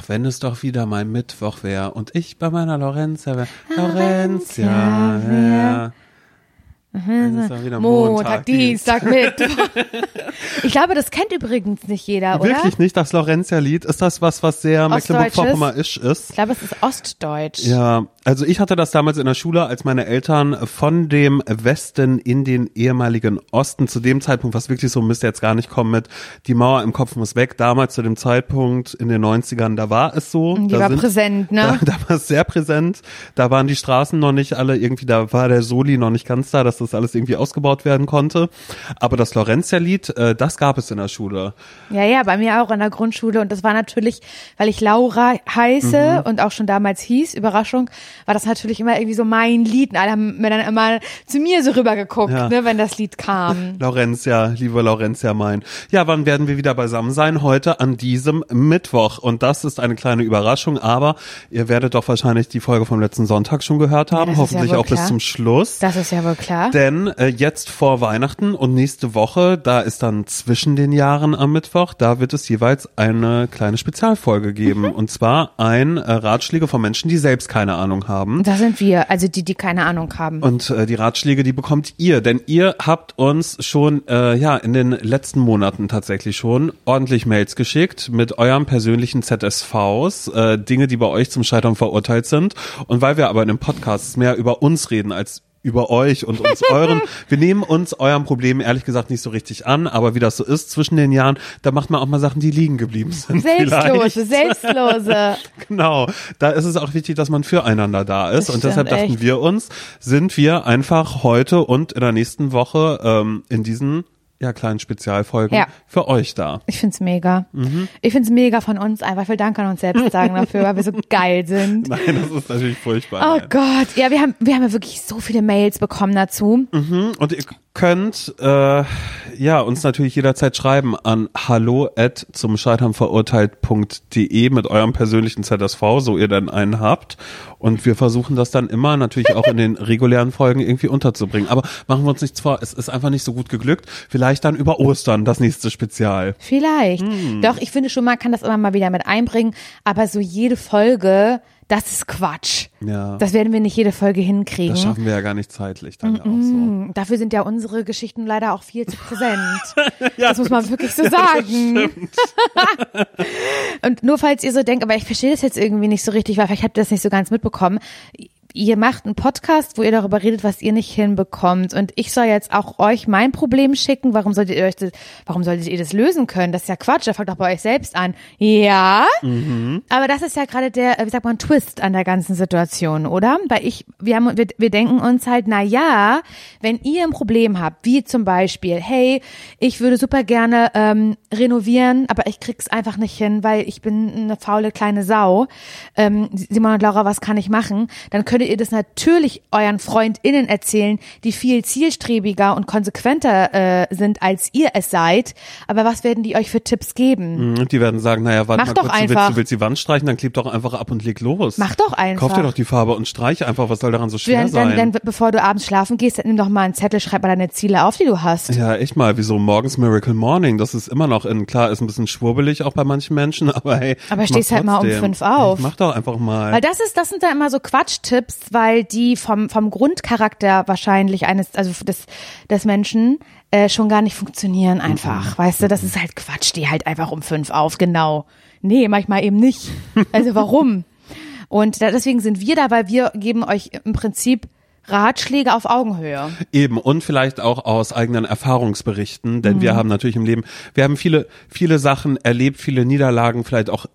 Ach, wenn es doch wieder mal Mittwoch wäre und ich bei meiner Lorenza wäre. Lorenza wäre. Dann ist doch wieder Montag, Montag, Dienstag, Mittwoch. ich glaube, das kennt übrigens nicht jeder, oder? Wirklich nicht, das Lorenza-Lied. Ist das was, was sehr Mecklenburg-Vorpommerisch ist? Ich glaube, es ist Ostdeutsch. Ja, also ich hatte das damals in der Schule, als meine Eltern von dem Westen in den ehemaligen Osten, zu dem Zeitpunkt, was wirklich so müsste jetzt gar nicht kommen mit, die Mauer im Kopf muss weg, damals zu dem Zeitpunkt in den 90ern, da war es so. Die da war präsent, ne? Da, da war es sehr präsent, da waren die Straßen noch nicht alle irgendwie, da war der Soli noch nicht ganz da, dass das alles irgendwie ausgebaut werden konnte. Aber das Lorenzia-Lied, äh, das gab es in der Schule. Ja, ja, bei mir auch in der Grundschule. Und das war natürlich, weil ich Laura heiße Mhm. und auch schon damals hieß, Überraschung, war das natürlich immer irgendwie so mein Lied. Und alle haben mir dann immer zu mir so rübergeguckt, Ja. ne, wenn das Lied kam. Laurenzia, liebe Laurenzia mein. Ja, wann werden wir wieder beisammen sein? Heute an diesem Mittwoch. Und das ist eine kleine Überraschung, aber ihr werdet doch wahrscheinlich die Folge vom letzten Sonntag schon gehört haben. ja Hoffentlich wohl auch bis klar. zum Schluss. Das ist ja wohl klar. Denn äh, jetzt vor Weihnachten und nächste Woche, da ist dann zwischen den Jahren am Mittwoch, da wird es jeweils eine kleine Spezialfolge geben. Mhm. Und zwar ein äh, Ratschläge von Menschen, die selbst keine Ahnung haben. Da sind wir, also die, die keine Ahnung haben. Und äh, die Ratschläge, die bekommt ihr, denn ihr habt uns schon äh, ja in den letzten Monaten tatsächlich schon ordentlich Mails geschickt mit eurem persönlichen ZSVs, äh, Dinge, die bei euch zum Scheitern verurteilt sind. Und weil wir aber in dem Podcast mehr über uns reden als über euch und uns euren. Wir nehmen uns eurem Problem ehrlich gesagt nicht so richtig an, aber wie das so ist zwischen den Jahren, da macht man auch mal Sachen, die liegen geblieben sind. Selbstlose, vielleicht. selbstlose. Genau, da ist es auch wichtig, dass man füreinander da ist. Das und deshalb dachten echt. wir uns, sind wir einfach heute und in der nächsten Woche ähm, in diesen ja, kleinen Spezialfolgen Ja. für euch da. Ich find's mega. Mhm. Ich find's mega von uns einfach. Wir danken an uns selbst sagen dafür, weil wir so geil sind. Nein, das ist natürlich furchtbar. Oh Nein. Gott, ja, wir haben, wir haben ja wirklich so viele Mails bekommen dazu. Und ihr könnt äh, ja uns natürlich jederzeit schreiben an hallo at zum Scheitern verurteilt.de mit eurem persönlichen ZSV, so ihr dann einen habt. Und wir versuchen das dann immer natürlich auch in den regulären Folgen irgendwie unterzubringen. Aber machen wir uns nichts vor, es ist einfach nicht so gut geglückt. Vielleicht dann über Ostern das nächste Spezial. Vielleicht. Hm. Doch, ich finde schon, man kann das immer mal wieder mit einbringen, aber so jede Folge, das ist Quatsch. Ja. Das werden wir nicht jede Folge hinkriegen. Das schaffen wir ja gar nicht zeitlich dann ja auch so. Dafür sind ja unsere Geschichten leider auch viel zu präsent. das muss man wirklich so sagen. Und nur falls ihr so denkt, aber ich verstehe das jetzt irgendwie nicht so richtig, weil vielleicht habt ihr das nicht so ganz mitbekommen. Ihr macht einen Podcast, wo ihr darüber redet, was ihr nicht hinbekommt. Und ich soll jetzt auch euch mein Problem schicken. Warum solltet ihr euch das, warum solltet ihr das lösen können? Das ist ja Quatsch. Da fangt doch bei euch selbst an. Ja. Aber das ist ja gerade der, wie sagt man, Twist an der ganzen Situation, oder? Weil ich, wir haben, wir, wir denken uns halt, na ja, wenn ihr ein Problem habt, wie zum Beispiel, hey, ich würde super gerne ähm, renovieren, aber ich krieg's einfach nicht hin, weil ich bin eine faule kleine Sau. Ähm, Simon und Laura, was kann ich machen? Dann könntet ihr das natürlich euren FreundInnen erzählen, die viel zielstrebiger und konsequenter äh, sind, als ihr es seid. Aber was werden die euch für Tipps geben? Und die werden sagen, naja, warte Mach mal doch kurz, du willst, einfach. du willst die Wand streichen, dann kleb doch einfach ab und leg los. Mach doch einfach. Kauf dir doch die Farbe und streiche einfach, was soll daran so schwer Dann, sein? dann, dann, bevor du abends schlafen gehst, dann nimm doch mal einen Zettel, schreib mal deine Ziele auf, die du hast. Ja, echt mal, wie so morgens Miracle Morning. Das ist immer noch in, klar, ist ein bisschen schwurbelig auch bei manchen Menschen, aber hey. Aber ich stehst halt mal um fünf auf. Ich mach doch einfach mal. Weil das ist, das sind da immer so Quatschtipps, weil die vom, vom Grundcharakter wahrscheinlich eines, also des, des Menschen, äh, schon gar nicht funktionieren einfach. Weißt du, das ist halt Quatsch, steh halt einfach um fünf auf, genau. Nee, manchmal eben nicht. Also warum? Und da, deswegen sind wir da, weil wir geben euch im Prinzip Ratschläge auf Augenhöhe. Eben und vielleicht auch aus eigenen Erfahrungsberichten, denn Mhm. wir haben natürlich im Leben, wir haben viele, viele Sachen erlebt, viele Niederlagen vielleicht auch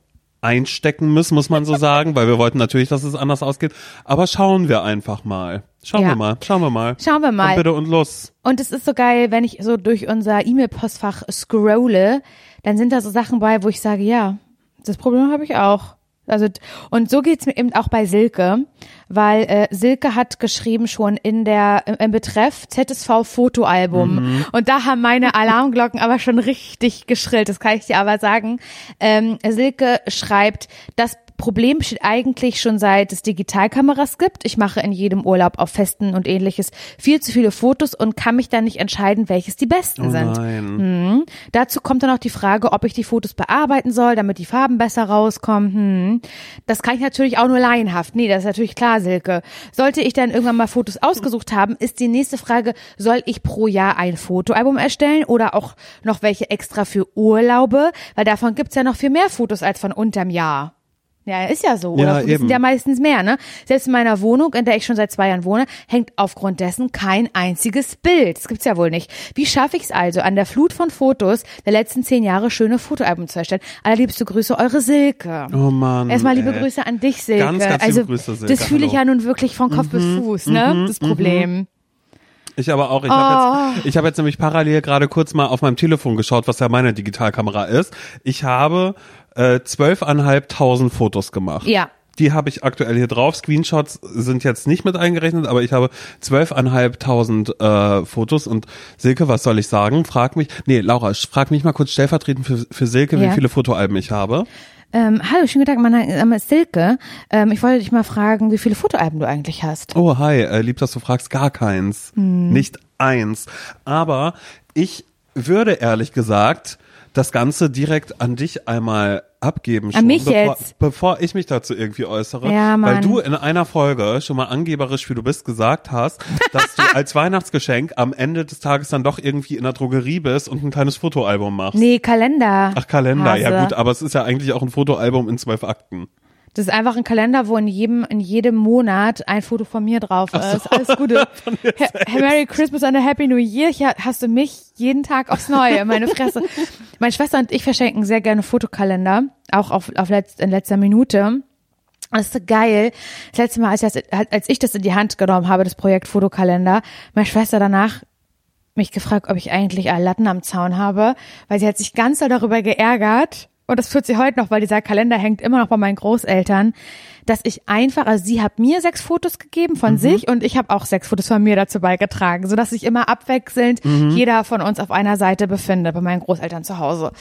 einstecken müssen, muss man so sagen, weil wir wollten natürlich, dass es anders ausgeht. Aber schauen wir einfach mal. Schauen Ja. wir mal, schauen wir mal. Schauen wir mal. Und bitte und los. Und es ist so geil, wenn ich so durch unser E-Mail-Postfach scrolle, dann sind da so Sachen bei, wo ich sage, ja, das Problem habe ich auch. Also und so geht's mir eben auch bei Silke, weil äh, Silke hat geschrieben schon in der im, Betreff ZSV Fotoalbum und da haben meine Alarmglocken aber schon richtig geschrillt. Das kann ich dir aber sagen. Ähm, Silke schreibt, das Problem besteht eigentlich schon seit es Digitalkameras gibt. Ich mache in jedem Urlaub auf Festen und ähnliches viel zu viele Fotos und kann mich dann nicht entscheiden, welches die besten Oh sind. Hm. Dazu kommt dann auch die Frage, ob ich die Fotos bearbeiten soll, damit die Farben besser rauskommen. Hm. Das kann ich natürlich auch nur laienhaft. Nee, das ist natürlich klar, Silke. Sollte ich dann irgendwann mal Fotos ausgesucht haben, ist die nächste Frage, soll ich pro Jahr ein Fotoalbum erstellen oder auch noch welche extra für Urlaube? Weil davon gibt's ja noch viel mehr Fotos als von unterm Jahr. Ja, ist ja so. Ja, Oder es eben. sind ja meistens mehr, ne? Selbst in meiner Wohnung, in der ich schon seit zwei Jahren wohne, hängt aufgrund dessen kein einziges Bild. Das gibt's ja wohl nicht. Wie schaffe ich es also, an der Flut von Fotos der letzten zehn Jahre schöne Fotoalben zu erstellen? Allerliebste Grüße, eure Silke. Oh Mann. Erstmal liebe ey. Grüße an dich, Silke. Ganz, ganz liebe also, Grüße, Silke. das fühle ich. Mhm, ja nun wirklich von Kopf bis Fuß, ne? das Problem. Ich aber auch. Ich Oh. habe jetzt, ich habe jetzt nämlich parallel gerade kurz mal auf meinem Telefon geschaut, was ja meine Digitalkamera ist. Ich habe äh, zwölfeinhalbtausend Fotos gemacht. Ja. Die habe ich aktuell hier drauf. Screenshots sind jetzt nicht mit eingerechnet, aber ich habe zwölfeinhalbtausend äh, Fotos. Und Silke, was soll ich sagen? Frag mich, nee, Laura, frag mich mal kurz stellvertretend für, für Silke, Ja. wie viele Fotoalben ich habe. Ähm, hallo, schönen guten Tag, mein Name ist Silke. Ähm, ich wollte dich mal fragen, wie viele Fotoalben du eigentlich hast. Oh, hi, äh, lieb, dass du fragst, gar keins. Hm. Nicht eins. Aber ich würde ehrlich gesagt das Ganze direkt an dich einmal abgeben. Schon, mich bevor, jetzt? Bevor ich mich dazu irgendwie äußere. Ja, Mann. weil du in einer Folge schon mal angeberisch, wie du bist, gesagt hast, dass du als Weihnachtsgeschenk am Ende des Tages dann doch irgendwie in der Drogerie bist und ein kleines Fotoalbum machst. Nee, Kalender. Ach, Kalender, ja Hase. gut, aber es ist ja eigentlich auch ein Fotoalbum in zwölf Akten. Das ist einfach ein Kalender, wo in jedem, in jedem Monat ein Foto von mir drauf ist. Alles Gute. Ha Merry Christmas and a Happy New Year. Hier hast du mich jeden Tag aufs Neue, meine Fresse. Meine Schwester und ich verschenken sehr gerne Fotokalender, auch auf, auf letzt, in letzter Minute. Das ist so geil. Das letzte Mal, als ich, das, als ich das in die Hand genommen habe, das Projekt Fotokalender, meine Schwester danach mich gefragt, ob ich eigentlich alle Latten am Zaun habe, weil sie hat sich ganz doll darüber geärgert. Und das führt sie heute noch, weil dieser Kalender hängt immer noch bei meinen Großeltern, dass ich einfach, also sie hat mir sechs Fotos gegeben von sich und ich habe auch sechs Fotos von mir dazu beigetragen, sodass sich immer abwechselnd jeder von uns auf einer Seite befindet, bei meinen Großeltern zu Hause.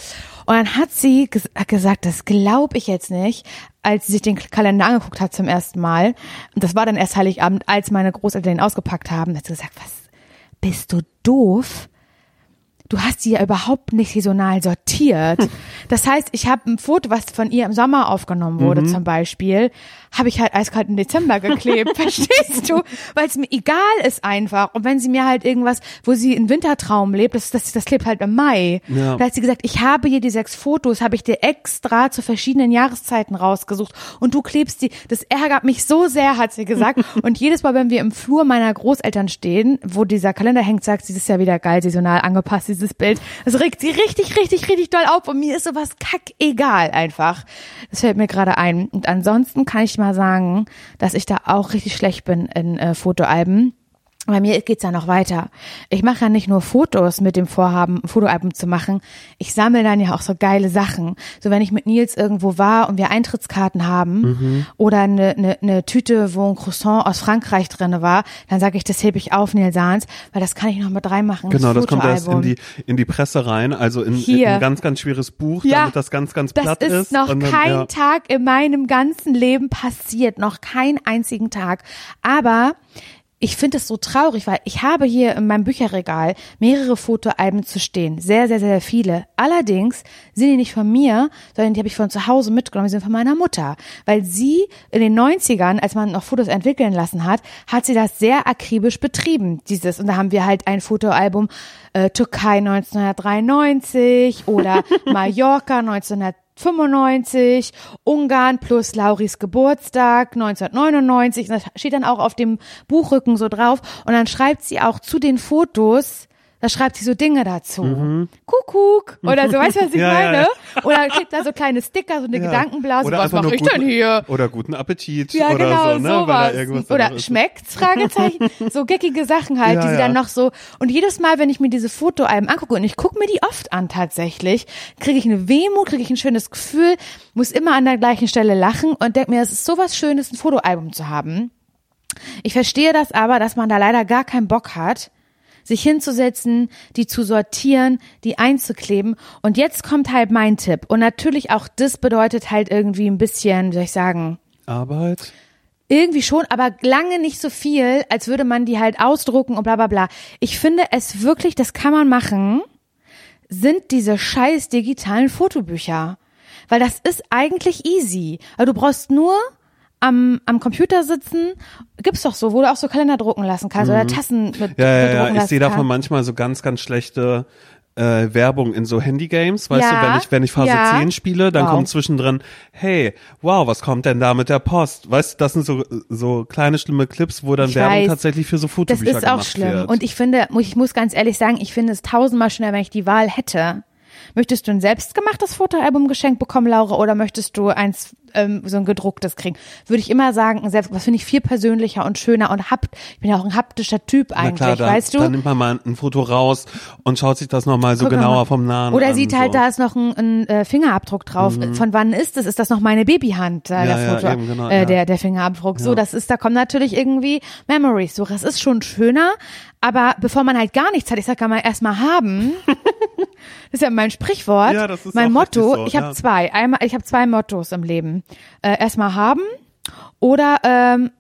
Und dann hat sie ges hat gesagt, das glaube ich jetzt nicht, als sie sich den Kalender angeguckt hat zum ersten Mal. Und das war dann erst Heiligabend, als meine Großeltern ihn ausgepackt haben, hat sie gesagt, was, bist du doof? Du hast sie ja überhaupt nicht saisonal sortiert. Das heißt, ich habe ein Foto, was von ihr im Sommer aufgenommen wurde, zum Beispiel, habe ich halt eiskalt im Dezember geklebt. Verstehst du? Weil es mir egal ist einfach. Und wenn sie mir halt irgendwas, wo sie einen Wintertraum lebt, das, das, das klebt halt im Mai. Ja. Da hat sie gesagt, ich habe hier die sechs Fotos, habe ich dir extra zu verschiedenen Jahreszeiten rausgesucht und du klebst die. Das ärgert mich so sehr, hat sie gesagt. und jedes Mal, wenn wir im Flur meiner Großeltern stehen, wo dieser Kalender hängt, sagt sie, das ist ja wieder geil, saisonal angepasst, dieses Bild. Das regt sie richtig, richtig, richtig doll auf und mir ist sowas kack egal einfach. Das fällt mir gerade ein. Und ansonsten kann ich mal sagen, dass ich da auch richtig schlecht bin in äh, Fotoalben. Bei mir geht's ja noch weiter. Ich mache ja nicht nur Fotos mit dem Vorhaben, ein Fotoalbum zu machen. Ich sammle dann ja auch so geile Sachen. So wenn ich mit Nils irgendwo war und wir Eintrittskarten haben oder eine, eine, eine Tüte, wo ein Croissant aus Frankreich drinne war, dann sage ich, das hebe ich auf, Nils Sahns, weil das kann ich noch mit reinmachen. Genau, das kommt erst in die, in die Presse rein, also in, in ein ganz, ganz schweres Buch, Ja, damit das ganz, ganz Das platt ist, ist. noch dann, kein ja. Tag in meinem ganzen Leben passiert, noch keinen einzigen Tag. Aber ich finde es so traurig, weil ich habe hier in meinem Bücherregal mehrere Fotoalben zu stehen. Sehr, sehr, sehr viele. Allerdings sind die nicht von mir, sondern die habe ich von zu Hause mitgenommen, die sind von meiner Mutter. Weil sie in den 90ern, als man noch Fotos entwickeln lassen hat, hat sie das sehr akribisch betrieben, dieses. Und da haben wir halt ein Fotoalbum äh, Türkei 1993 oder Mallorca 1995, Ungarn plus Lauris Geburtstag 1999. Das steht dann auch auf dem Buchrücken so drauf. Und dann schreibt sie auch zu den Fotos, da schreibt sie so Dinge dazu. Kuckuck. Oder so, weißt du, was ich Mhm. Ja, ja, meine? ja. Oder kriegt da so kleine Sticker, so eine Ja. Gedankenblase. Oder Was mache ich denn guten- hier? Oder guten Appetit Ja, oder genau, so, ne? Sowas. Oder schmeckt's? Fragezeichen. so geckige Sachen halt, Ja, die sie ja. dann noch so. Und jedes Mal, wenn ich mir diese Fotoalben angucke, und ich gucke mir die oft an tatsächlich, kriege ich eine Wehmut, kriege ich ein schönes Gefühl, muss immer an der gleichen Stelle lachen und denke mir, es ist sowas Schönes, ein Fotoalbum zu haben. Ich verstehe das aber, dass man da leider gar keinen Bock hat, sich hinzusetzen, die zu sortieren, die einzukleben. Und jetzt kommt halt mein Tipp. Und natürlich auch das bedeutet halt irgendwie ein bisschen, wie soll ich sagen, Arbeit. irgendwie schon, aber lange nicht so viel, als würde man die halt ausdrucken und bla bla bla. Ich finde es wirklich, das kann man machen, sind diese scheiß digitalen Fotobücher. Weil das ist eigentlich easy. Weil du brauchst nur am, am Computer sitzen, gibt's doch so, wo du auch so Kalender drucken lassen kannst oder Tassen mit, Ja, ja, ja. Ich sehe davon manchmal so ganz, ganz schlechte äh, Werbung in so Handygames, weißt Ja, du, wenn ich, wenn ich Phase ja. 10 spiele, dann Wow. kommt zwischendrin, hey, wow, was kommt denn da mit der Post? Weißt du, das sind so, so kleine schlimme Clips, wo dann Ich Werbung weiß. tatsächlich für so Das Fotobücher ist auch gemacht schlimm. wird. Und ich finde, ich muss ganz ehrlich sagen, ich finde es tausendmal schöner, wenn ich die Wahl hätte. Möchtest du ein selbstgemachtes Fotoalbum geschenkt bekommen, Laura, oder möchtest du eins, ähm, so ein gedrucktes kriegen? Würde ich immer sagen, selbst, was finde ich viel persönlicher und schöner und hapt, ich bin ja auch ein haptischer Typ eigentlich, klar, da, weißt du? dann nimmt man mal ein Foto raus und schaut sich das nochmal so Guck genauer mal. vom Nahen Oder an. sieht halt, so. Mhm. da ist noch ein, ein äh, Fingerabdruck drauf. Von wann ist es? Ist das noch meine Babyhand, äh, Ja, der ja, Foto, eben, genau, äh, der, der Fingerabdruck? So, das ist, da kommen natürlich irgendwie Memories durch. Das ist schon schöner, aber bevor man halt gar nichts hat, ich sag kann man erstmal haben. das ist ja mein Sprichwort. Ja, das mein Motto. so, ich habe ja. zwei. Einmal, ich habe zwei Mottos im Leben. Äh, erstmal haben oder ähm,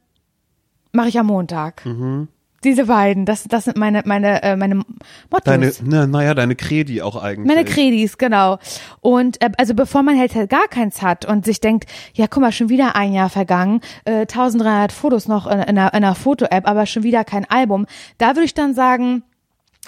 mache ich am Montag. Mhm. Diese beiden, das, das sind meine, meine, äh, meine Mottos. Deine, ne, naja, deine Kredi auch eigentlich. Meine Kredis, genau. Und äh, also bevor man halt, halt gar keins hat und sich denkt, ja guck mal, schon wieder ein Jahr vergangen, äh, 1300 Fotos noch in, in einer, in einer Foto-App, aber schon wieder kein Album. Da würde ich dann sagen,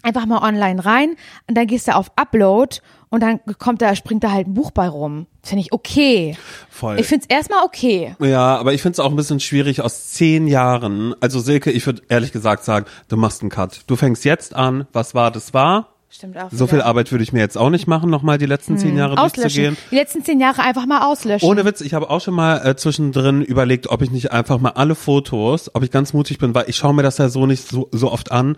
einfach mal online rein und dann gehst du auf Upload und dann kommt da, springt da halt ein Buch bei rum. Finde ich okay. Voll. Ich finde es erstmal okay. Ja, aber ich finde es auch ein bisschen schwierig aus zehn Jahren. Also Silke, ich würde ehrlich gesagt sagen, du machst einen Cut. Du fängst jetzt an, was war, das war. Stimmt auch. So viel Arbeit würde ich mir jetzt auch nicht machen, nochmal die letzten zehn Jahre Hm. auslöschen. durchzugehen. Die letzten zehn Jahre einfach mal auslöschen. Ohne Witz, ich habe auch schon mal äh, zwischendrin überlegt, ob ich nicht einfach mal alle Fotos, ob ich ganz mutig bin, weil ich schaue mir das ja so nicht so, so oft an,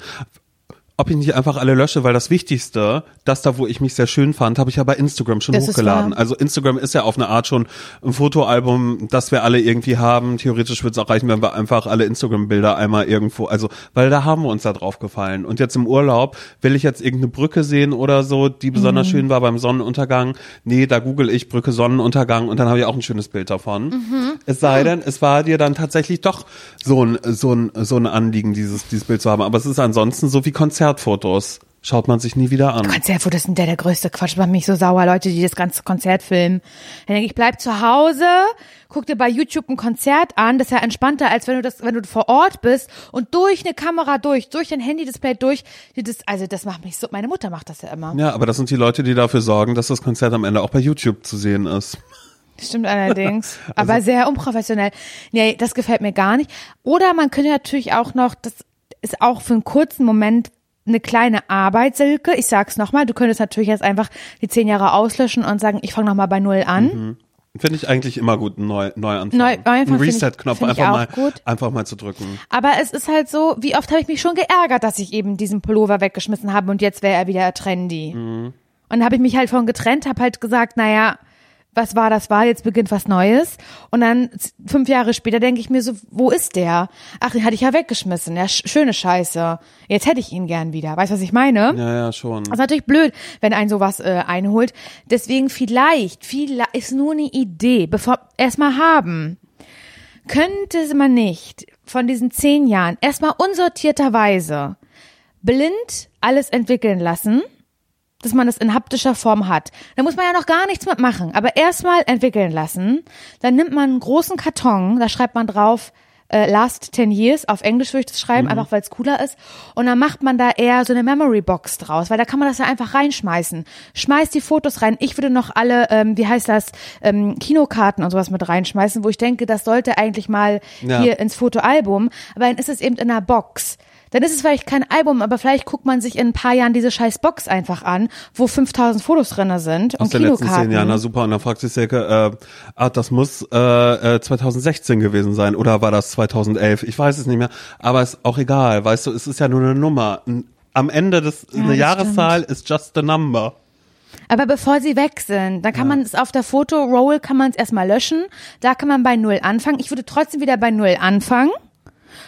ob ich nicht einfach alle lösche, weil das Wichtigste, das da, wo ich mich sehr schön fand, habe ich ja bei Instagram schon Das hochgeladen. Also Instagram ist ja auf eine Art schon ein Fotoalbum, das wir alle irgendwie haben. Theoretisch wird es auch reichen, wenn wir einfach alle Instagram-Bilder einmal irgendwo, also, weil da haben wir uns da drauf gefallen. Und jetzt im Urlaub will ich jetzt irgendeine Brücke sehen oder so, die besonders Mhm. schön war beim Sonnenuntergang. Nee, da google ich Brücke Sonnenuntergang und dann habe ich auch ein schönes Bild davon. Mhm. Es sei denn, es war dir dann tatsächlich doch so ein, so ein, so ein Anliegen, dieses, dieses Bild zu haben. Aber es ist ansonsten so wie Konzertfotos. Schaut man sich nie wieder an. Konzertfotos sind der, der größte Quatsch. Macht mich so sauer, Leute, die das ganze Konzert filmen. Dann denke ich, bleib zu Hause, guck dir bei YouTube ein Konzert an. Das ist ja entspannter, als wenn du das, wenn du vor Ort bist und durch eine Kamera durch, durch dein Handy-Display durch. Das, also das macht mich so. Meine Mutter macht das ja immer. Ja, aber das sind die Leute, die dafür sorgen, dass das Konzert am Ende auch bei YouTube zu sehen ist. Stimmt allerdings. Also aber sehr unprofessionell. Nee, das gefällt mir gar nicht. Oder man könnte natürlich auch noch, das ist auch für einen kurzen Moment eine kleine Arbeit, Silke. Ich sag's nochmal, du könntest natürlich jetzt einfach die zehn Jahre auslöschen und sagen, ich fange nochmal bei Null an. Finde ich eigentlich immer gut, einen Neu Neuanfang. Neu- Neuanfang ich- Reset-Knopf einfach mal, gut. einfach mal zu drücken. Aber es ist halt so, wie oft habe ich mich schon geärgert, dass ich eben diesen Pullover weggeschmissen habe und jetzt wäre er wieder trendy. Und dann habe ich mich halt von getrennt, habe halt gesagt, naja, was war, das war, jetzt beginnt was Neues. Und dann fünf Jahre später denke ich mir so, wo ist der? Ach, den hatte ich ja weggeschmissen. Ja, sch schöne Scheiße. Jetzt hätte ich ihn gern wieder. Weißt du, was ich meine? Ja, ja, schon. Das ist natürlich blöd, wenn ein sowas äh, einholt. Deswegen vielleicht, vielleicht ist nur eine Idee, bevor erstmal haben. Könnte man nicht von diesen zehn Jahren erstmal unsortierterweise blind alles entwickeln lassen, dass man es in haptischer Form hat. Da muss man ja noch gar nichts mitmachen, aber erstmal entwickeln lassen. Dann nimmt man einen großen Karton, da schreibt man drauf äh, Last 10 Years, auf Englisch würde ich das schreiben, einfach weil es cooler ist. Und dann macht man da eher so eine Memory Box draus, weil da kann man das ja einfach reinschmeißen. Schmeißt die Fotos rein. Ich würde noch alle, ähm, wie heißt das, ähm, Kinokarten und sowas mit reinschmeißen, wo ich denke, das sollte eigentlich mal Ja. hier ins Fotoalbum, aber dann ist es eben in einer Box. Dann ist es vielleicht kein Album, aber vielleicht guckt man sich in ein paar Jahren diese scheiß Box einfach an, wo 5000 Fotos drinne sind Aus und den letzten Kinokarten. zehn Jahren, na super. Und dann fragt sich Silke, äh, ah, das muss äh, äh, 2016 gewesen sein oder war das 2011? Ich weiß es nicht mehr. Aber ist auch egal, weißt du, es ist ja nur eine Nummer. Am Ende des eine das Jahreszahl ist just a number. Aber bevor sie weg sind, dann kann man es auf der Fotoroll kann man es erstmal löschen. Da kann man bei Null anfangen. Ich würde trotzdem wieder bei Null anfangen.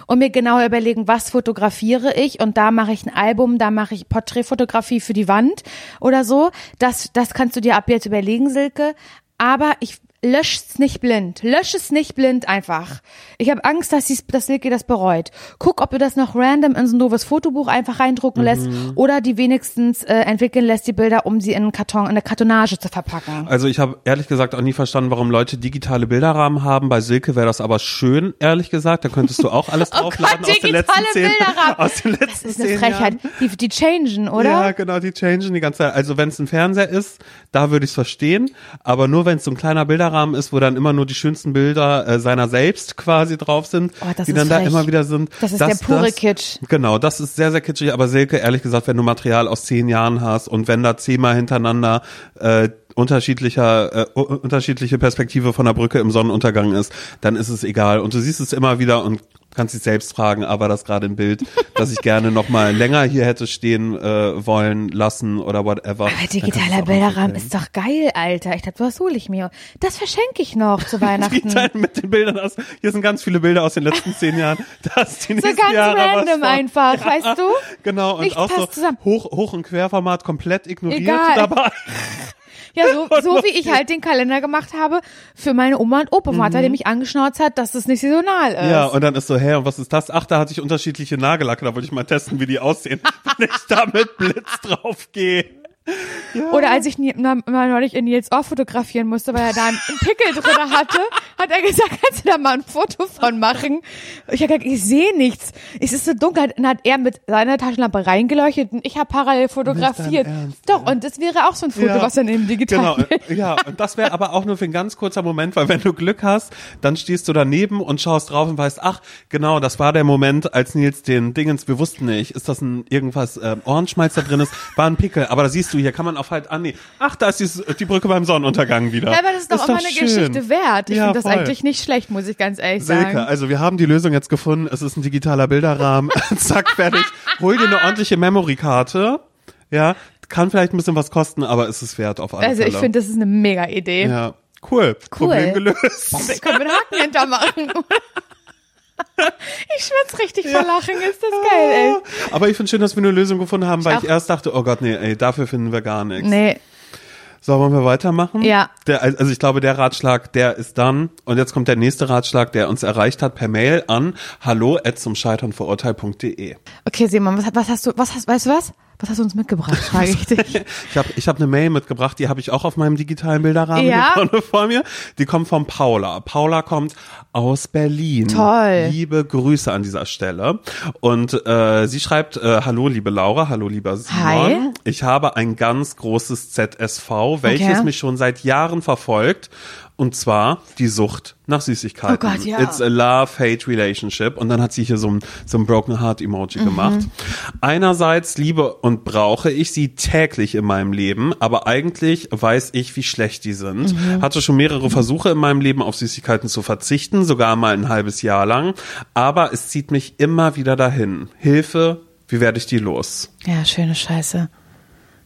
Und mir genau überlegen, was fotografiere ich und da mache ich ein Album, da mache ich Porträtfotografie für die Wand oder so. Das, das kannst du dir ab jetzt überlegen, Silke. Aber ich löscht's nicht blind. Lösch es nicht blind einfach. Ich habe Angst, dass, sie's, dass Silke das bereut. Guck, ob du das noch random in so ein doofes Fotobuch einfach reindrucken lässt Mhm. oder die wenigstens äh, entwickeln lässt, die Bilder, um sie in einen Karton, in eine Kartonage zu verpacken. Also ich habe ehrlich gesagt auch nie verstanden, warum Leute digitale Bilderrahmen haben. Bei Silke wäre das aber schön, ehrlich gesagt. Da könntest du auch alles Oh draufladen Gott, aus den letzten digitale zehn, Bilderrahmen. aus den letzten Das ist eine Frechheit. Die, die changen, oder? Ja, genau, die changen die ganze Zeit. Also wenn es ein Fernseher ist, da würde ich es verstehen. Aber nur wenn es so ein kleiner Bilderrahmen ist, wo dann immer nur die schönsten Bilder äh, seiner selbst quasi drauf sind, Oh, das die ist dann da frech. immer wieder sind. Das ist der pure Kitsch. Genau, das ist sehr, sehr kitschig. Aber Silke, ehrlich gesagt, wenn du Material aus zehn Jahren hast und wenn da zehnmal hintereinander äh, unterschiedlicher äh, unterschiedliche Perspektive von der Brücke im Sonnenuntergang ist, dann ist es egal. Und du siehst es immer wieder und kannst dich selbst fragen, aber das gerade im Bild, dass ich gerne noch mal länger hier hätte stehen äh, wollen lassen oder whatever. Aber digitaler Bilderrahmen ist doch geil, Alter. Ich dachte, was hole ich mir? Das verschenke ich noch zu Weihnachten. Digital mit den Bildern aus. Hier sind ganz viele Bilder aus den letzten zehn Jahren. Da ist die So ganz Jahre random einfach, weißt du? Genau, und Nicht auch so zusammen. hoch, hoch und querformat komplett ignoriert Egal. dabei. Ja, so, so wie ich halt den Kalender gemacht habe für meine Oma und Opa. Vater, der mich angeschnauzt hat, dass das nicht saisonal ist. Mhm. Ja, und dann ist so, hä, und was ist das? Ach, da hatte ich unterschiedliche Nagellacke, da wollte ich mal testen, wie die aussehen, wenn ich da mit Blitz drauf gehe. Oder als ich mal neulich in Nils Ohr fotografieren musste, weil er da einen Pickel drin hatte, hat er gesagt, kannst du da mal ein Foto von machen? Ich habe gesagt, ich sehe nichts. Es ist so dunkel. Dann hat er mit seiner Taschenlampe reingeleuchtet und ich habe parallel fotografiert. Ernst, Doch, und das wäre auch so ein Foto, Ja. was dann eben digital Genau, äh, ja, und das wäre aber auch nur für einen ganz kurzer Moment, weil wenn du Glück hast, dann stehst du daneben und schaust drauf und weißt, ach, genau, das war der Moment, als Nils den Dingens, wir wussten nicht, ist das ein irgendwas äh, Ohrenschmalz da drin ist, war ein Pickel, aber da siehst du, hier kann man auf halt, ah nee, ach, da ist die, die Brücke beim Sonnenuntergang wieder. Ja, aber das ist doch immer eine schön. Geschichte wert. Ich Ja, finde das voll. eigentlich nicht schlecht, muss ich ganz ehrlich Silke, sagen. also wir haben die Lösung jetzt gefunden. Es ist ein digitaler Bilderrahmen. Zack, fertig. Hol dir eine ordentliche Memory-Karte. Ja, kann vielleicht ein bisschen was kosten, aber ist es wert auf alle Also Fälle. ich finde, das ist eine mega Idee. ja, cool. Problem gelöst. Da können wir einen Haken hintermachen. ich schwitze richtig vor Lachen, ist das geil, ey. Aber ich finde schön, dass wir eine Lösung gefunden haben, weil auch. ich erst dachte, oh Gott, nee, ey, dafür finden wir gar nichts. Nee, So, wollen wir weitermachen? Ja. Der, also ich glaube, der Ratschlag, der ist dann. Und jetzt kommt der nächste Ratschlag, der uns erreicht hat per Mail an hallo at zum Scheitern verurteilt.de. Okay, Simon, was, was hast du, was hast, weißt du was? Was hast du uns mitgebracht, frage ich dich. Ich habe ich hab eine Mail mitgebracht, die habe ich auch auf meinem digitalen Bilderrahmen Ja. vorne vor mir. Die kommt von Paula. Paula kommt aus Berlin. Toll. Liebe Grüße an dieser Stelle. Und äh, sie schreibt, äh, hallo liebe Laura, hallo lieber Simon. Hi. Ich habe ein ganz großes ZSV, welches Okay. mich schon seit Jahren verfolgt. Und zwar die Sucht nach Süßigkeiten. Oh Gott, ja. It's a love-hate relationship. Und dann hat sie hier so ein, so ein Broken Heart Emoji gemacht. Einerseits liebe und brauche ich sie täglich in meinem Leben, aber eigentlich weiß ich, wie schlecht die sind. Hatte schon mehrere Versuche in meinem Leben auf Süßigkeiten zu verzichten, sogar mal ein halbes Jahr lang. Aber es zieht mich immer wieder dahin. Hilfe, wie werde ich die los? Ja, schöne Scheiße.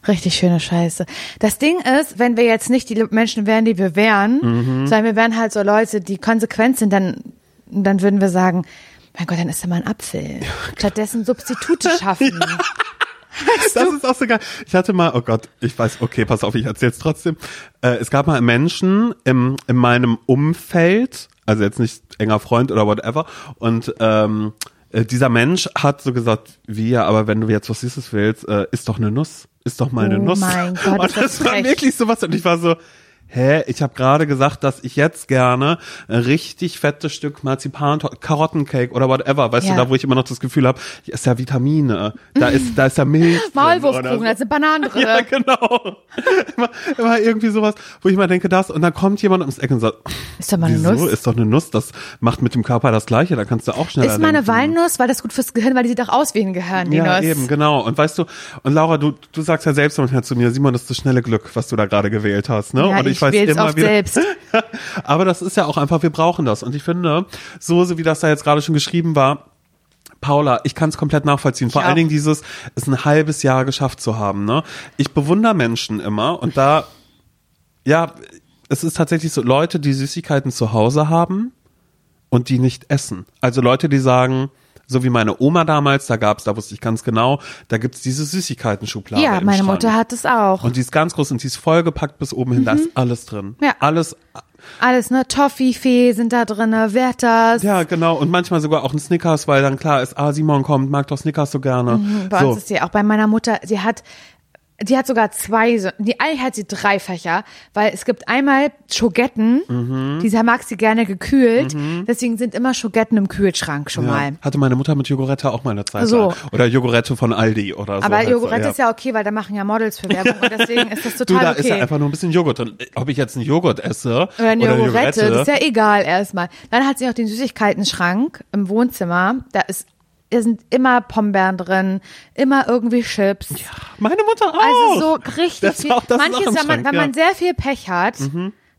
Richtig schöne Scheiße. Das Ding ist, wenn wir jetzt nicht die Menschen wären, die wir wären, Mhm. sondern wir wären halt so Leute, die konsequent sind, dann, dann würden wir sagen, mein Gott, dann ist da mal ein Apfel. Stattdessen Substitute schaffen. Das ist auch so geil. Ich hatte mal, oh Gott, ich weiß, okay, pass auf, ich erzähl's trotzdem. Äh, es gab mal Menschen im, in meinem Umfeld, also jetzt nicht enger Freund oder whatever, und ähm, äh, dieser Mensch hat so gesagt, wie aber wenn du jetzt was Süßes willst, äh, ist doch eine Nuss, ist doch mal eine Oh Nuss. mein Gott, und das das war frech. wirklich sowas und ich war so, Hä, ich habe gerade gesagt, dass ich jetzt gerne ein richtig fettes Stück Marzipan, Karottencake oder whatever, weißt Ja. du, da wo ich immer noch das Gefühl habe, ist ja Vitamine, da ist da ist ja Milch. so. da sind Bananen drin. Ja, genau. immer, immer irgendwie sowas, wo ich mal denke, das und dann kommt jemand ums Eck und sagt, Ist doch mal eine wieso? Nuss. Ist doch eine Nuss, das macht mit dem Körper das Gleiche, da kannst du auch schneller Ist mal eine. Walnuss, weil das gut fürs Gehirn, weil die sieht auch aus wie ein Gehirn, die Ja, Nuss. eben, genau. Und weißt du, und Laura, du, du sagst ja selbst manchmal zu mir, Simon, das ist das schnelle Glück, was du da gerade gewählt hast, ne? Ja, und ich wähl's oft wieder, selbst. Aber das ist ja auch einfach, wir brauchen das. Und ich finde, so, so wie das da jetzt gerade schon geschrieben war, Paula, ich kann es komplett nachvollziehen. Vor Ich allen. Dingen dieses, es ein halbes Jahr geschafft zu haben. Ne? Ich bewundere Menschen immer und da, ja, es ist tatsächlich so, Leute, die Süßigkeiten zu Hause haben, und die nicht essen. Also Leute, die sagen, so wie meine Oma damals, da gab's, da wusste ich ganz genau, da gibt's diese Süßigkeiten-Schublade. Ja, meine Schrank. Mutter hat es auch. Und die ist ganz groß und die ist vollgepackt bis oben hin, da ist alles drin. Ja. Alles, Alles, ne? Toffifee sind da drinne, Werthers. ja, genau. Und manchmal sogar auch ein Snickers, weil dann klar ist, ah, Simon kommt, mag doch Snickers so gerne. Mhm, Bei so. uns ist sie auch bei meiner Mutter, sie hat, die hat sogar zwei, die eigentlich hat sie drei Fächer, weil es gibt einmal Schogetten, Mhm. die mag sie gerne gekühlt, deswegen sind immer Schogetten im Kühlschrank schon ja. mal. Hatte meine Mutter mit Jogurette auch mal eine Zeit So. lang. Oder Jogurette von Aldi oder so. Aber Joghurt ist ja okay, weil da machen ja Models für Werbung und deswegen ist das Du, total da okay. ist ja einfach nur ein bisschen Joghurt drin. Ob ich jetzt einen Joghurt esse oder eine Jogurette, das ist ja egal erstmal. Dann hat sie noch den Süßigkeiten-Schrank im Wohnzimmer. Da ist, da sind immer Pombeeren drin, immer irgendwie Chips. meine Mutter auch. Also so richtig viel. Manches, wenn man, wenn ja. Mhm. man sehr viel Pech hat,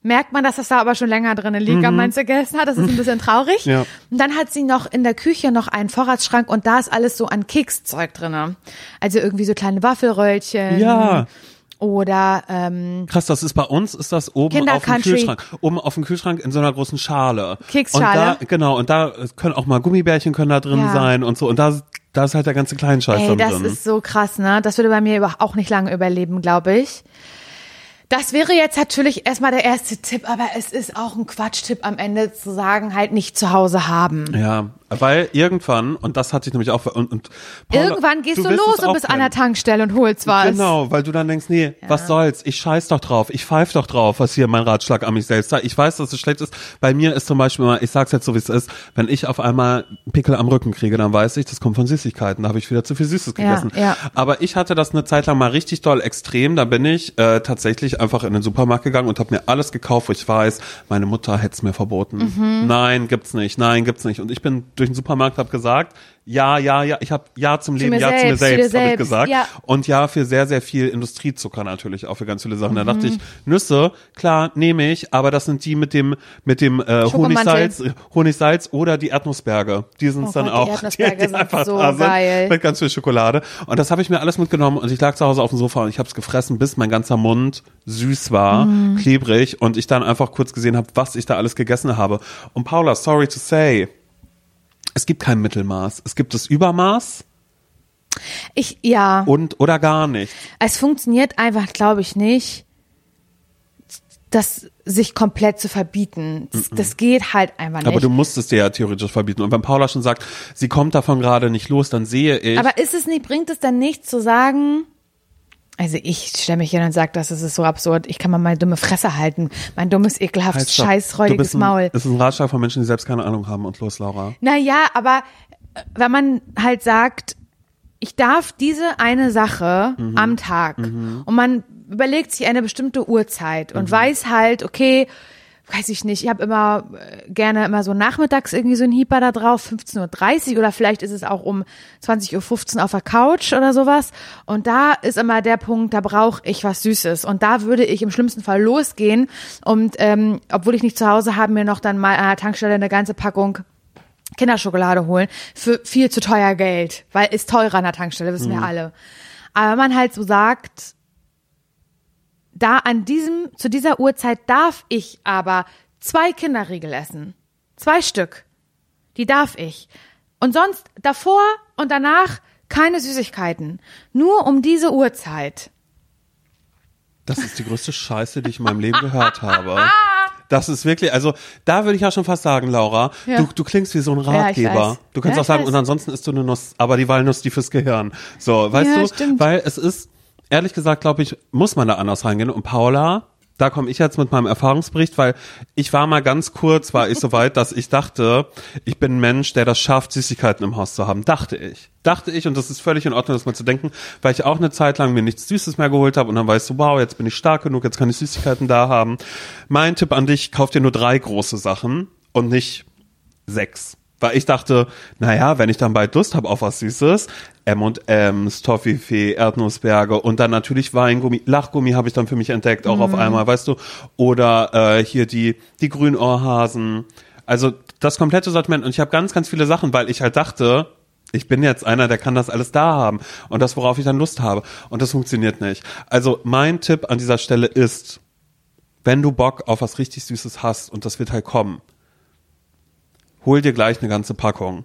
merkt man, dass das da aber schon länger drinnen liegt, wenn man es gegessen hat. Das ist ein bisschen traurig. Ja. Und dann hat sie noch in der Küche noch einen Vorratsschrank und da ist alles so an Kekszeug drinne. Also irgendwie so kleine Waffelröllchen. Ja. Oder ähm, Krass, das ist bei uns, ist das oben Kinder auf dem Country. Kühlschrank. Oben auf dem Kühlschrank in so einer großen Schale. Keksschale. Und da, genau, und da können auch mal Gummibärchen können da drin Ja. sein und so. Und da, da ist halt der ganze Kleinscheiß ey, das drin. ist so krass, ne? Das würde bei mir auch nicht lange überleben, glaube ich. Das wäre jetzt natürlich erstmal der erste Tipp, aber es ist auch ein Quatschtipp am Ende zu sagen, halt nicht zu Hause haben. ja, weil irgendwann, und das hatte ich nämlich auch, und, und Paula, Irgendwann gehst du, wirst los und bist an der Tankstelle und holst was. Genau, weil du dann denkst, nee, was soll's, ich scheiß doch drauf, ich pfeif doch drauf, was hier mein Ratschlag an mich selbst sagt. Ich weiß, dass es schlecht ist. Bei mir ist zum Beispiel mal, ich sag's jetzt so, wie es ist, wenn ich auf einmal Pickel am Rücken kriege, dann weiß ich, das kommt von Süßigkeiten, da habe ich wieder zu viel Süßes Ja, gegessen. ja. Aber ich hatte das eine Zeit lang mal richtig doll extrem, da bin ich äh, tatsächlich einfach in den Supermarkt gegangen und habe mir alles gekauft, wo ich weiß, meine Mutter hätte es mir verboten. Mhm. Nein, gibt's nicht, nein, gibt's nicht. Und ich bin durch den Supermarkt, habe gesagt, ja, ja, ja, ich habe ja zum Leben, mir ja zu mir selbst, zu dir selbst, habe ich gesagt. ja. Und ja, für sehr, sehr viel Industriezucker natürlich, auch für ganz viele Sachen. Da dachte Mhm. ich, Nüsse, klar, nehme ich, aber das sind die mit dem, mit dem äh. Honigsalz, Honigsalz oder die Erdnussberge. Die sind Oh dann Gott, die auch, Erdnussberge sind so da geil. mit ganz viel Schokolade. Und das habe ich mir alles mitgenommen und ich lag zu Hause auf dem Sofa und ich habe es gefressen, bis mein ganzer Mund süß war, Mhm. klebrig und ich dann einfach kurz gesehen habe, was ich da alles gegessen habe. Und Paula, sorry to say, es gibt kein Mittelmaß. Es gibt das Übermaß Ich, ja, und oder gar nicht. es funktioniert einfach, glaube ich, nicht, das sich komplett zu verbieten. Das, das geht halt einfach nicht. Aber du musst es dir ja theoretisch verbieten. Und wenn Paula schon sagt, sie kommt davon gerade nicht los, dann sehe ich. Aber ist es nicht, bringt es dann nicht zu sagen, also ich stelle mich hin und sage, das ist so absurd, ich kann mal meine dumme Fresse halten, mein dummes, ekelhaftes, scheißräudiges ein, Maul. Das ist ein Ratschlag von Menschen, die selbst keine Ahnung haben. Und los, Laura. Naja, aber äh, wenn man halt sagt, ich darf diese eine Sache Mhm. am Tag und man überlegt sich eine bestimmte Uhrzeit Mhm. und weiß halt, okay, weiß ich nicht, ich habe immer äh, gerne immer so nachmittags irgendwie so ein Hieper da drauf, 15.30 Uhr oder vielleicht ist es auch um 20.15 Uhr auf der Couch oder sowas. Und da ist immer der Punkt, da brauche ich was Süßes. Und da würde ich im schlimmsten Fall losgehen und ähm, obwohl ich nicht zu Hause habe, mir noch dann mal an der Tankstelle eine ganze Packung Kinderschokolade holen für viel zu teuer Geld, weil ist teurer an der Tankstelle, wissen wir alle. Aber wenn man halt so sagt, da an diesem, zu dieser Uhrzeit darf ich aber zwei Kinderriegel essen. Zwei Stück. Die darf ich. Und sonst davor und danach keine Süßigkeiten. Nur um diese Uhrzeit. Das ist die größte Scheiße, die ich in meinem Leben gehört habe. Das ist wirklich, also da würde ich ja schon fast sagen, Laura, Ja. du, du klingst wie so ein Ratgeber. weiß. du kannst Ja, auch sagen, weiß. und ansonsten isst du eine Nuss, aber die Walnuss, die fürs Gehirn. So, weißt Ja, du? stimmt. Weil es ist, ehrlich gesagt, glaube ich, muss man da anders reingehen. Und Paula, da komme ich jetzt mit meinem Erfahrungsbericht, weil ich war mal ganz kurz, war ich so weit, dass ich dachte, ich bin ein Mensch, der das schafft, Süßigkeiten im Haus zu haben. Dachte ich. Dachte ich, und das ist völlig in Ordnung, das mal zu denken, weil ich auch eine Zeit lang mir nichts Süßes mehr geholt habe und dann weißt du, wow, jetzt bin ich stark genug, jetzt kann ich Süßigkeiten da haben. Mein Tipp an dich, kauf dir nur drei große Sachen und nicht sechs. Weil ich dachte, naja, wenn ich dann bald Lust habe auf was Süßes, M&M's, Toffifee, Erdnussberge und dann natürlich Weingummi, Lachgummi habe ich dann für mich entdeckt, auch auf einmal, weißt du, oder äh, hier die die Grünohrhasen. Also das komplette Sortiment. Und ich habe ganz ganz viele Sachen, weil ich halt dachte, ich bin jetzt einer, der kann das alles da haben. Und das worauf ich dann Lust habe. Und das funktioniert nicht. Also mein Tipp an dieser Stelle ist, wenn du Bock auf was richtig Süßes hast und das wird halt kommen, hol dir gleich eine ganze Packung.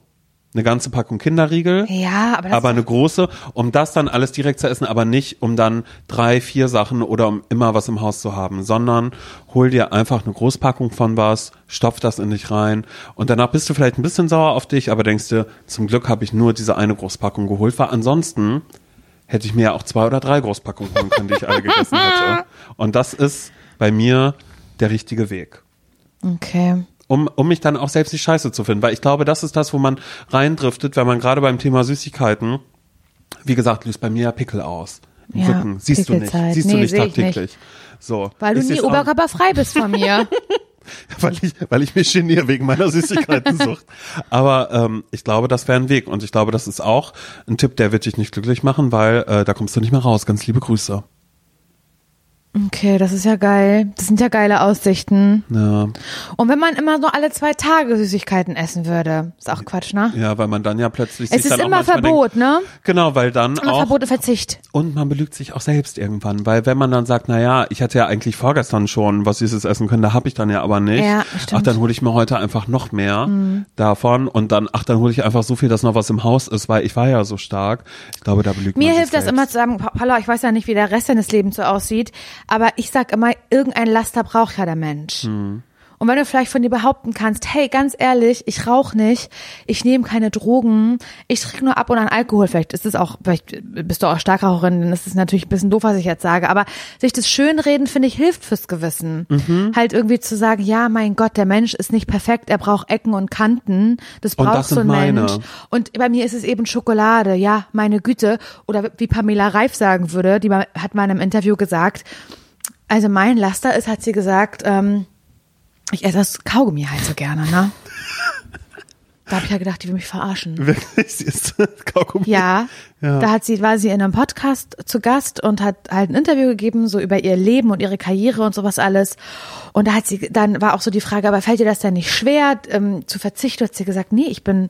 Eine ganze Packung Kinderriegel. Ja, aber das aber eine große, um das dann alles direkt zu essen, aber nicht um dann drei, vier Sachen oder um immer was im Haus zu haben, sondern hol dir einfach eine Großpackung von was, stopf das in dich rein und danach bist du vielleicht ein bisschen sauer auf dich, aber denkst dir, zum Glück habe ich nur diese eine Großpackung geholt, weil ansonsten hätte ich mir ja auch zwei oder drei Großpackungen holen können, die ich alle gegessen hätte. Und das ist bei mir der richtige Weg okay. Um, um mich dann auch selbst nicht scheiße zu finden. Weil ich glaube, das ist das, wo man reindriftet, wenn man gerade beim Thema Süßigkeiten, wie gesagt, löst bei mir ja Pickel aus. Im Ja, Rücken. Siehst du nicht. Siehst Nee, du nicht tagtäglich. So. Weil du nie auch- oberkörperfrei bist von mir. weil ich, weil ich mich geniere wegen meiner Süßigkeitensucht. Aber ähm, ich glaube, das wäre ein Weg. Und ich glaube, das ist auch ein Tipp, der wird dich nicht glücklich machen, weil äh, da kommst du nicht mehr raus. Ganz liebe Grüße. Okay, das ist ja geil. Das sind ja geile Aussichten. Ja, Und wenn man immer nur alle zwei Tage Süßigkeiten essen würde, ist auch Quatsch, ne? ja weil man dann ja plötzlich Es ist immer Verbot, ne? Denkt, genau, weil dann Immer auch Verbot und Verzicht. Und man belügt sich auch selbst irgendwann, weil wenn man dann sagt, na ja, ich hatte ja eigentlich vorgestern schon was Süßes essen können, da habe ich dann ja aber nicht. Ja, stimmt. Mhm. Ach, dann hole ich mir heute einfach noch mehr davon und dann, ach, dann hole ich einfach so viel, dass noch was im Haus ist, weil ich war ja so stark. Ich glaube, da belügt Mir man hilft sich das selbst. immer zu sagen, Paula, ich weiß ja nicht, wie der Rest deines Lebens so aussieht, aber ich sag immer, irgendein Laster braucht ja der Mensch. Hm. Und wenn du vielleicht von dir behaupten kannst, hey, ganz ehrlich, ich rauche nicht, ich nehme keine Drogen, ich trinke nur ab und an Alkohol, vielleicht ist es auch, vielleicht bist du auch Starkraucherin, dann ist es natürlich ein bisschen doof, was ich jetzt sage, aber sich das Schönreden, finde ich, hilft fürs Gewissen. Mhm. Halt irgendwie zu sagen, ja, mein Gott, der Mensch ist nicht perfekt, er braucht Ecken und Kanten, das braucht das so ein meine. Mensch. Und bei mir ist es eben Schokolade, ja, meine Güte. Oder wie Pamela Reif sagen würde, die hat mal in einem Interview gesagt, also mein Laster ist, hat sie gesagt, ähm, ich esse das Kaugummi halt so gerne, ne? Da habe ich ja gedacht, die will mich verarschen. Wirklich, sie ist Kaugummi. Ja, Ja. da hat sie, war sie in einem Podcast zu Gast und hat halt ein Interview gegeben, so über ihr Leben und ihre Karriere und sowas alles. Und da hat sie, dann war auch so die Frage, aber fällt dir das denn nicht schwer, ähm, zu verzichten? Hat sie gesagt, nee, ich bin,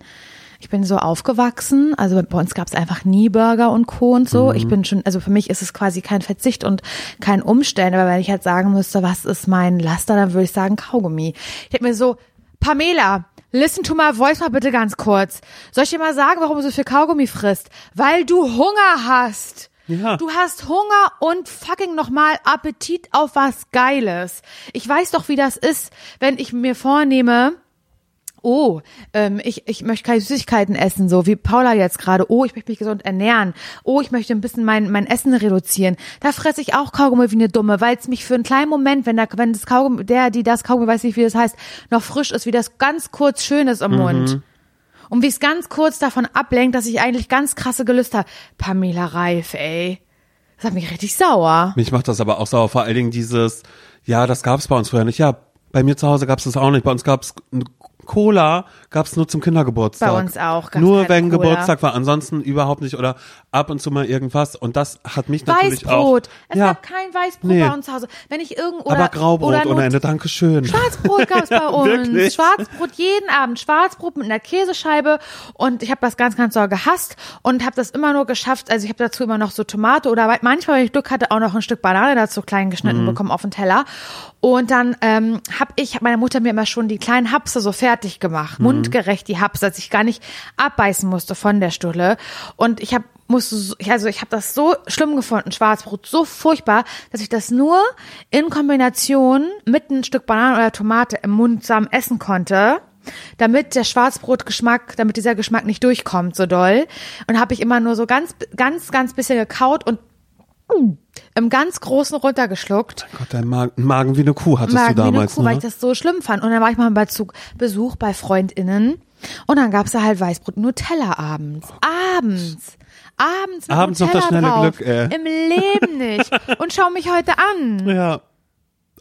ich bin so aufgewachsen. Also bei uns gab es einfach nie Burger und Co. und so. Ich bin schon, also für mich ist es quasi kein Verzicht und kein Umstellen. Aber wenn ich halt sagen müsste, was ist mein Laster, dann würde ich sagen Kaugummi. Ich hätte mir so, Pamela, listen to my voice mal bitte ganz kurz. Soll ich dir mal sagen, warum du so viel Kaugummi frisst? Weil du Hunger hast. Ja. Du hast Hunger und fucking nochmal Appetit auf was Geiles. Ich weiß doch, wie das ist, wenn ich mir vornehme, Oh, ähm, ich, ich möchte keine Süßigkeiten essen, so wie Paula jetzt gerade. Oh, ich möchte mich gesund ernähren. Oh, ich möchte ein bisschen mein, mein Essen reduzieren. Da fresse ich auch Kaugummi wie eine Dumme, weil es mich für einen kleinen Moment, wenn da, wenn das Kaugummi, der, die das Kaugummi, weiß nicht, wie das heißt, noch frisch ist, wie das ganz kurz schön ist im Mund. Und wie es ganz kurz davon ablenkt, dass ich eigentlich ganz krasse Gelüste habe. Pamela Reif, ey. Das hat mich richtig sauer. Mich macht das aber auch sauer. Vor allen Dingen dieses, ja, das gab es bei uns früher nicht. Ja, bei mir zu Hause gab es das auch nicht. Bei uns gab es Cola, gab es nur zum Kindergeburtstag. Bei uns auch gab's Nur wenn Cola. Geburtstag war, ansonsten überhaupt nicht. Oder ab und zu mal irgendwas. Und das hat mich natürlich Weißbrot. auch. Es ja, gab kein Weißbrot Nee. bei uns zu Hause. Wenn ich irgendwo oder, aber Graubrot oder ohne Ende, Dankeschön. Schwarzbrot gab's bei uns. Wirklich? Schwarzbrot jeden Abend. Schwarzbrot mit einer Käsescheibe. Und ich habe das ganz, ganz doll gehasst und habe das immer nur geschafft. Also ich habe dazu immer noch so Tomate oder manchmal, wenn ich Glück hatte, auch noch ein Stück Banane dazu klein Mhm. geschnitten bekommen auf den Teller. Und dann ähm, habe ich, hat meine Mutter mir immer schon die kleinen Hapse so fertig gemacht. Mhm. Mundgerecht die Hapse, dass ich gar nicht abbeißen musste von der Stulle. Und ich habe musste also ich habe das so schlimm gefunden, Schwarzbrot, so furchtbar, dass ich das nur in Kombination mit ein Stück Banane oder Tomate im Mund zusammen essen konnte, damit der Schwarzbrotgeschmack, damit dieser Geschmack nicht durchkommt so doll. Und habe ich immer nur so ganz, ganz, ganz bisschen gekaut und im ganz großen runtergeschluckt. Gott, dein Magen, Magen wie eine Kuh hattest Magen du wie eine damals, Kuh, weil ne? ich das so schlimm fand. Und dann war ich mal bei Zug Besuch bei FreundInnen und dann gab's da halt Weißbrot Nutella abends. Abends. Abends mit Abends noch Nutella das schnelle drauf. Glück, ey. Im Leben nicht. Und schau mich heute an. Ja.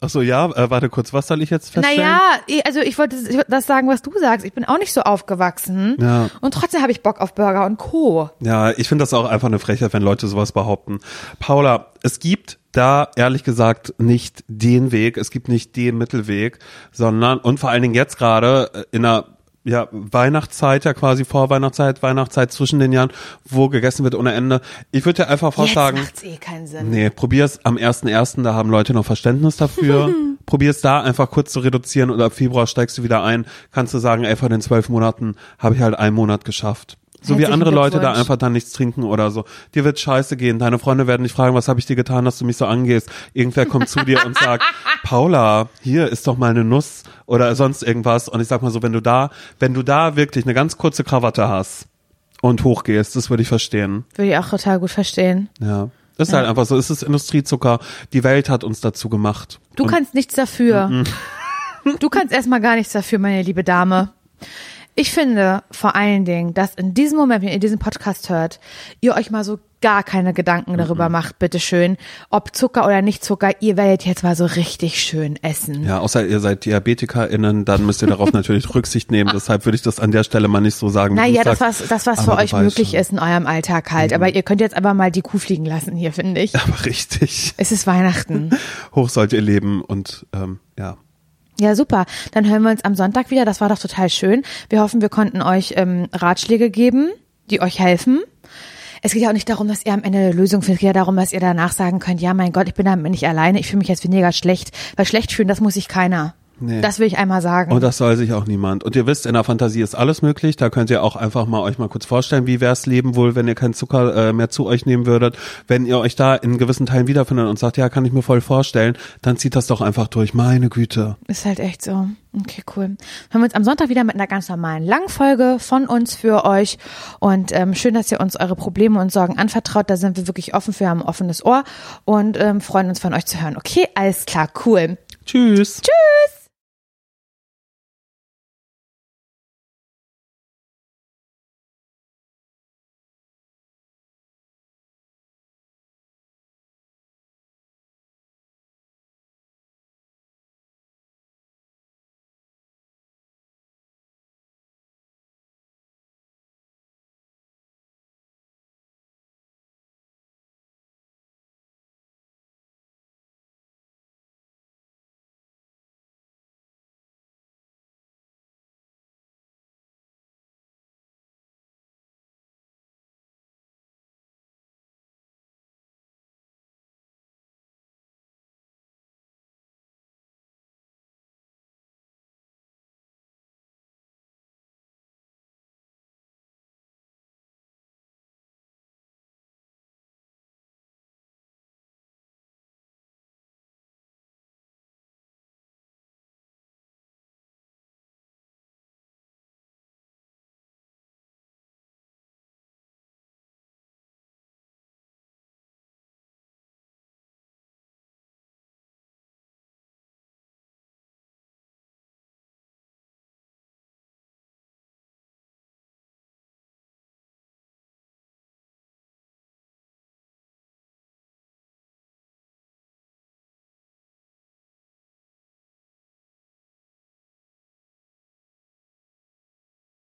Ach so, ja, äh, warte kurz, was soll ich jetzt feststellen? Naja, eh, also ich wollte das sagen, was du sagst. Ich bin auch nicht so aufgewachsen. Ja. Und trotzdem habe ich Bock auf Burger und Co. Ja, ich finde das auch einfach eine Frechheit, wenn Leute sowas behaupten. Paula, es gibt da ehrlich gesagt nicht den Weg, es gibt nicht den Mittelweg, sondern und vor allen Dingen jetzt gerade äh, in einer ja, Weihnachtszeit, ja quasi Vorweihnachtszeit, Weihnachtszeit zwischen den Jahren, wo gegessen wird ohne Ende. Ich würde dir einfach vorschlagen, Jetzt macht's eh keinen Sinn. nee, probier's am 1.1., da haben Leute noch Verständnis dafür. probier es da einfach kurz zu reduzieren und ab Februar steigst du wieder ein, kannst du sagen, ey, von den zwölf Monaten habe ich halt einen Monat geschafft. So wie andere Leute da einfach dann nichts trinken oder so. Dir wird scheiße gehen. Deine Freunde werden dich fragen, was habe ich dir getan, dass du mich so angehst. Irgendwer kommt zu dir und sagt, Paula, hier ist doch mal eine Nuss oder sonst irgendwas. Und ich sag mal so, wenn du da, wenn du da wirklich eine ganz kurze Krawatte hast und hochgehst, das würde ich verstehen. Würde ich auch total gut verstehen. Ja. Ist halt einfach so. Es ist Industriezucker. Die Welt hat uns dazu gemacht. Du kannst nichts dafür. Du kannst erstmal gar nichts dafür, meine liebe Dame. Ich finde vor allen Dingen, dass in diesem Moment, wenn ihr diesen Podcast hört, ihr euch mal so gar keine Gedanken darüber macht, bitteschön, ob Zucker oder nicht Zucker, ihr werdet jetzt mal so richtig schön essen. Ja, außer ihr seid DiabetikerInnen, dann müsst ihr darauf natürlich Rücksicht nehmen. Deshalb würde ich das an der Stelle mal nicht so sagen. Naja, das was, das was für euch möglich schon. Mhm. ist in eurem Alltag halt. Aber ihr könnt jetzt aber mal die Kuh fliegen lassen hier, finde ich. Aber richtig. Es ist Weihnachten. Hoch sollt ihr leben und ähm, ja. Ja, super. Dann hören wir uns am Sonntag wieder. Das war doch total schön. Wir hoffen, wir konnten euch ähm, Ratschläge geben, die euch helfen. Es geht ja auch nicht darum, dass ihr am Ende eine Lösung findet. Es geht ja darum, dass ihr danach sagen könnt, ja, mein Gott, ich bin damit nicht alleine. Ich fühle mich jetzt weniger schlecht. Weil schlecht fühlen, das muss sich keiner. Nee. Das will ich einmal sagen. Und das soll sich auch niemand. Und ihr wisst, in der Fantasie ist alles möglich. Da könnt ihr auch einfach mal euch mal kurz vorstellen, wie wär's Leben wohl, wenn ihr keinen Zucker äh, mehr zu euch nehmen würdet. Wenn ihr euch da in gewissen Teilen wiederfindet und sagt, ja, kann ich mir voll vorstellen, dann zieht das doch einfach durch. Meine Güte. Ist halt echt so. Okay, cool. Hören wir uns am Sonntag wieder mit einer ganz normalen Langfolge von uns für euch. Und ähm, schön, dass ihr uns eure Probleme und Sorgen anvertraut. Da sind wir wirklich offen für, haben ein offenes Ohr und ähm, freuen uns von euch zu hören. Okay, alles klar, cool. Tschüss. Tschüss.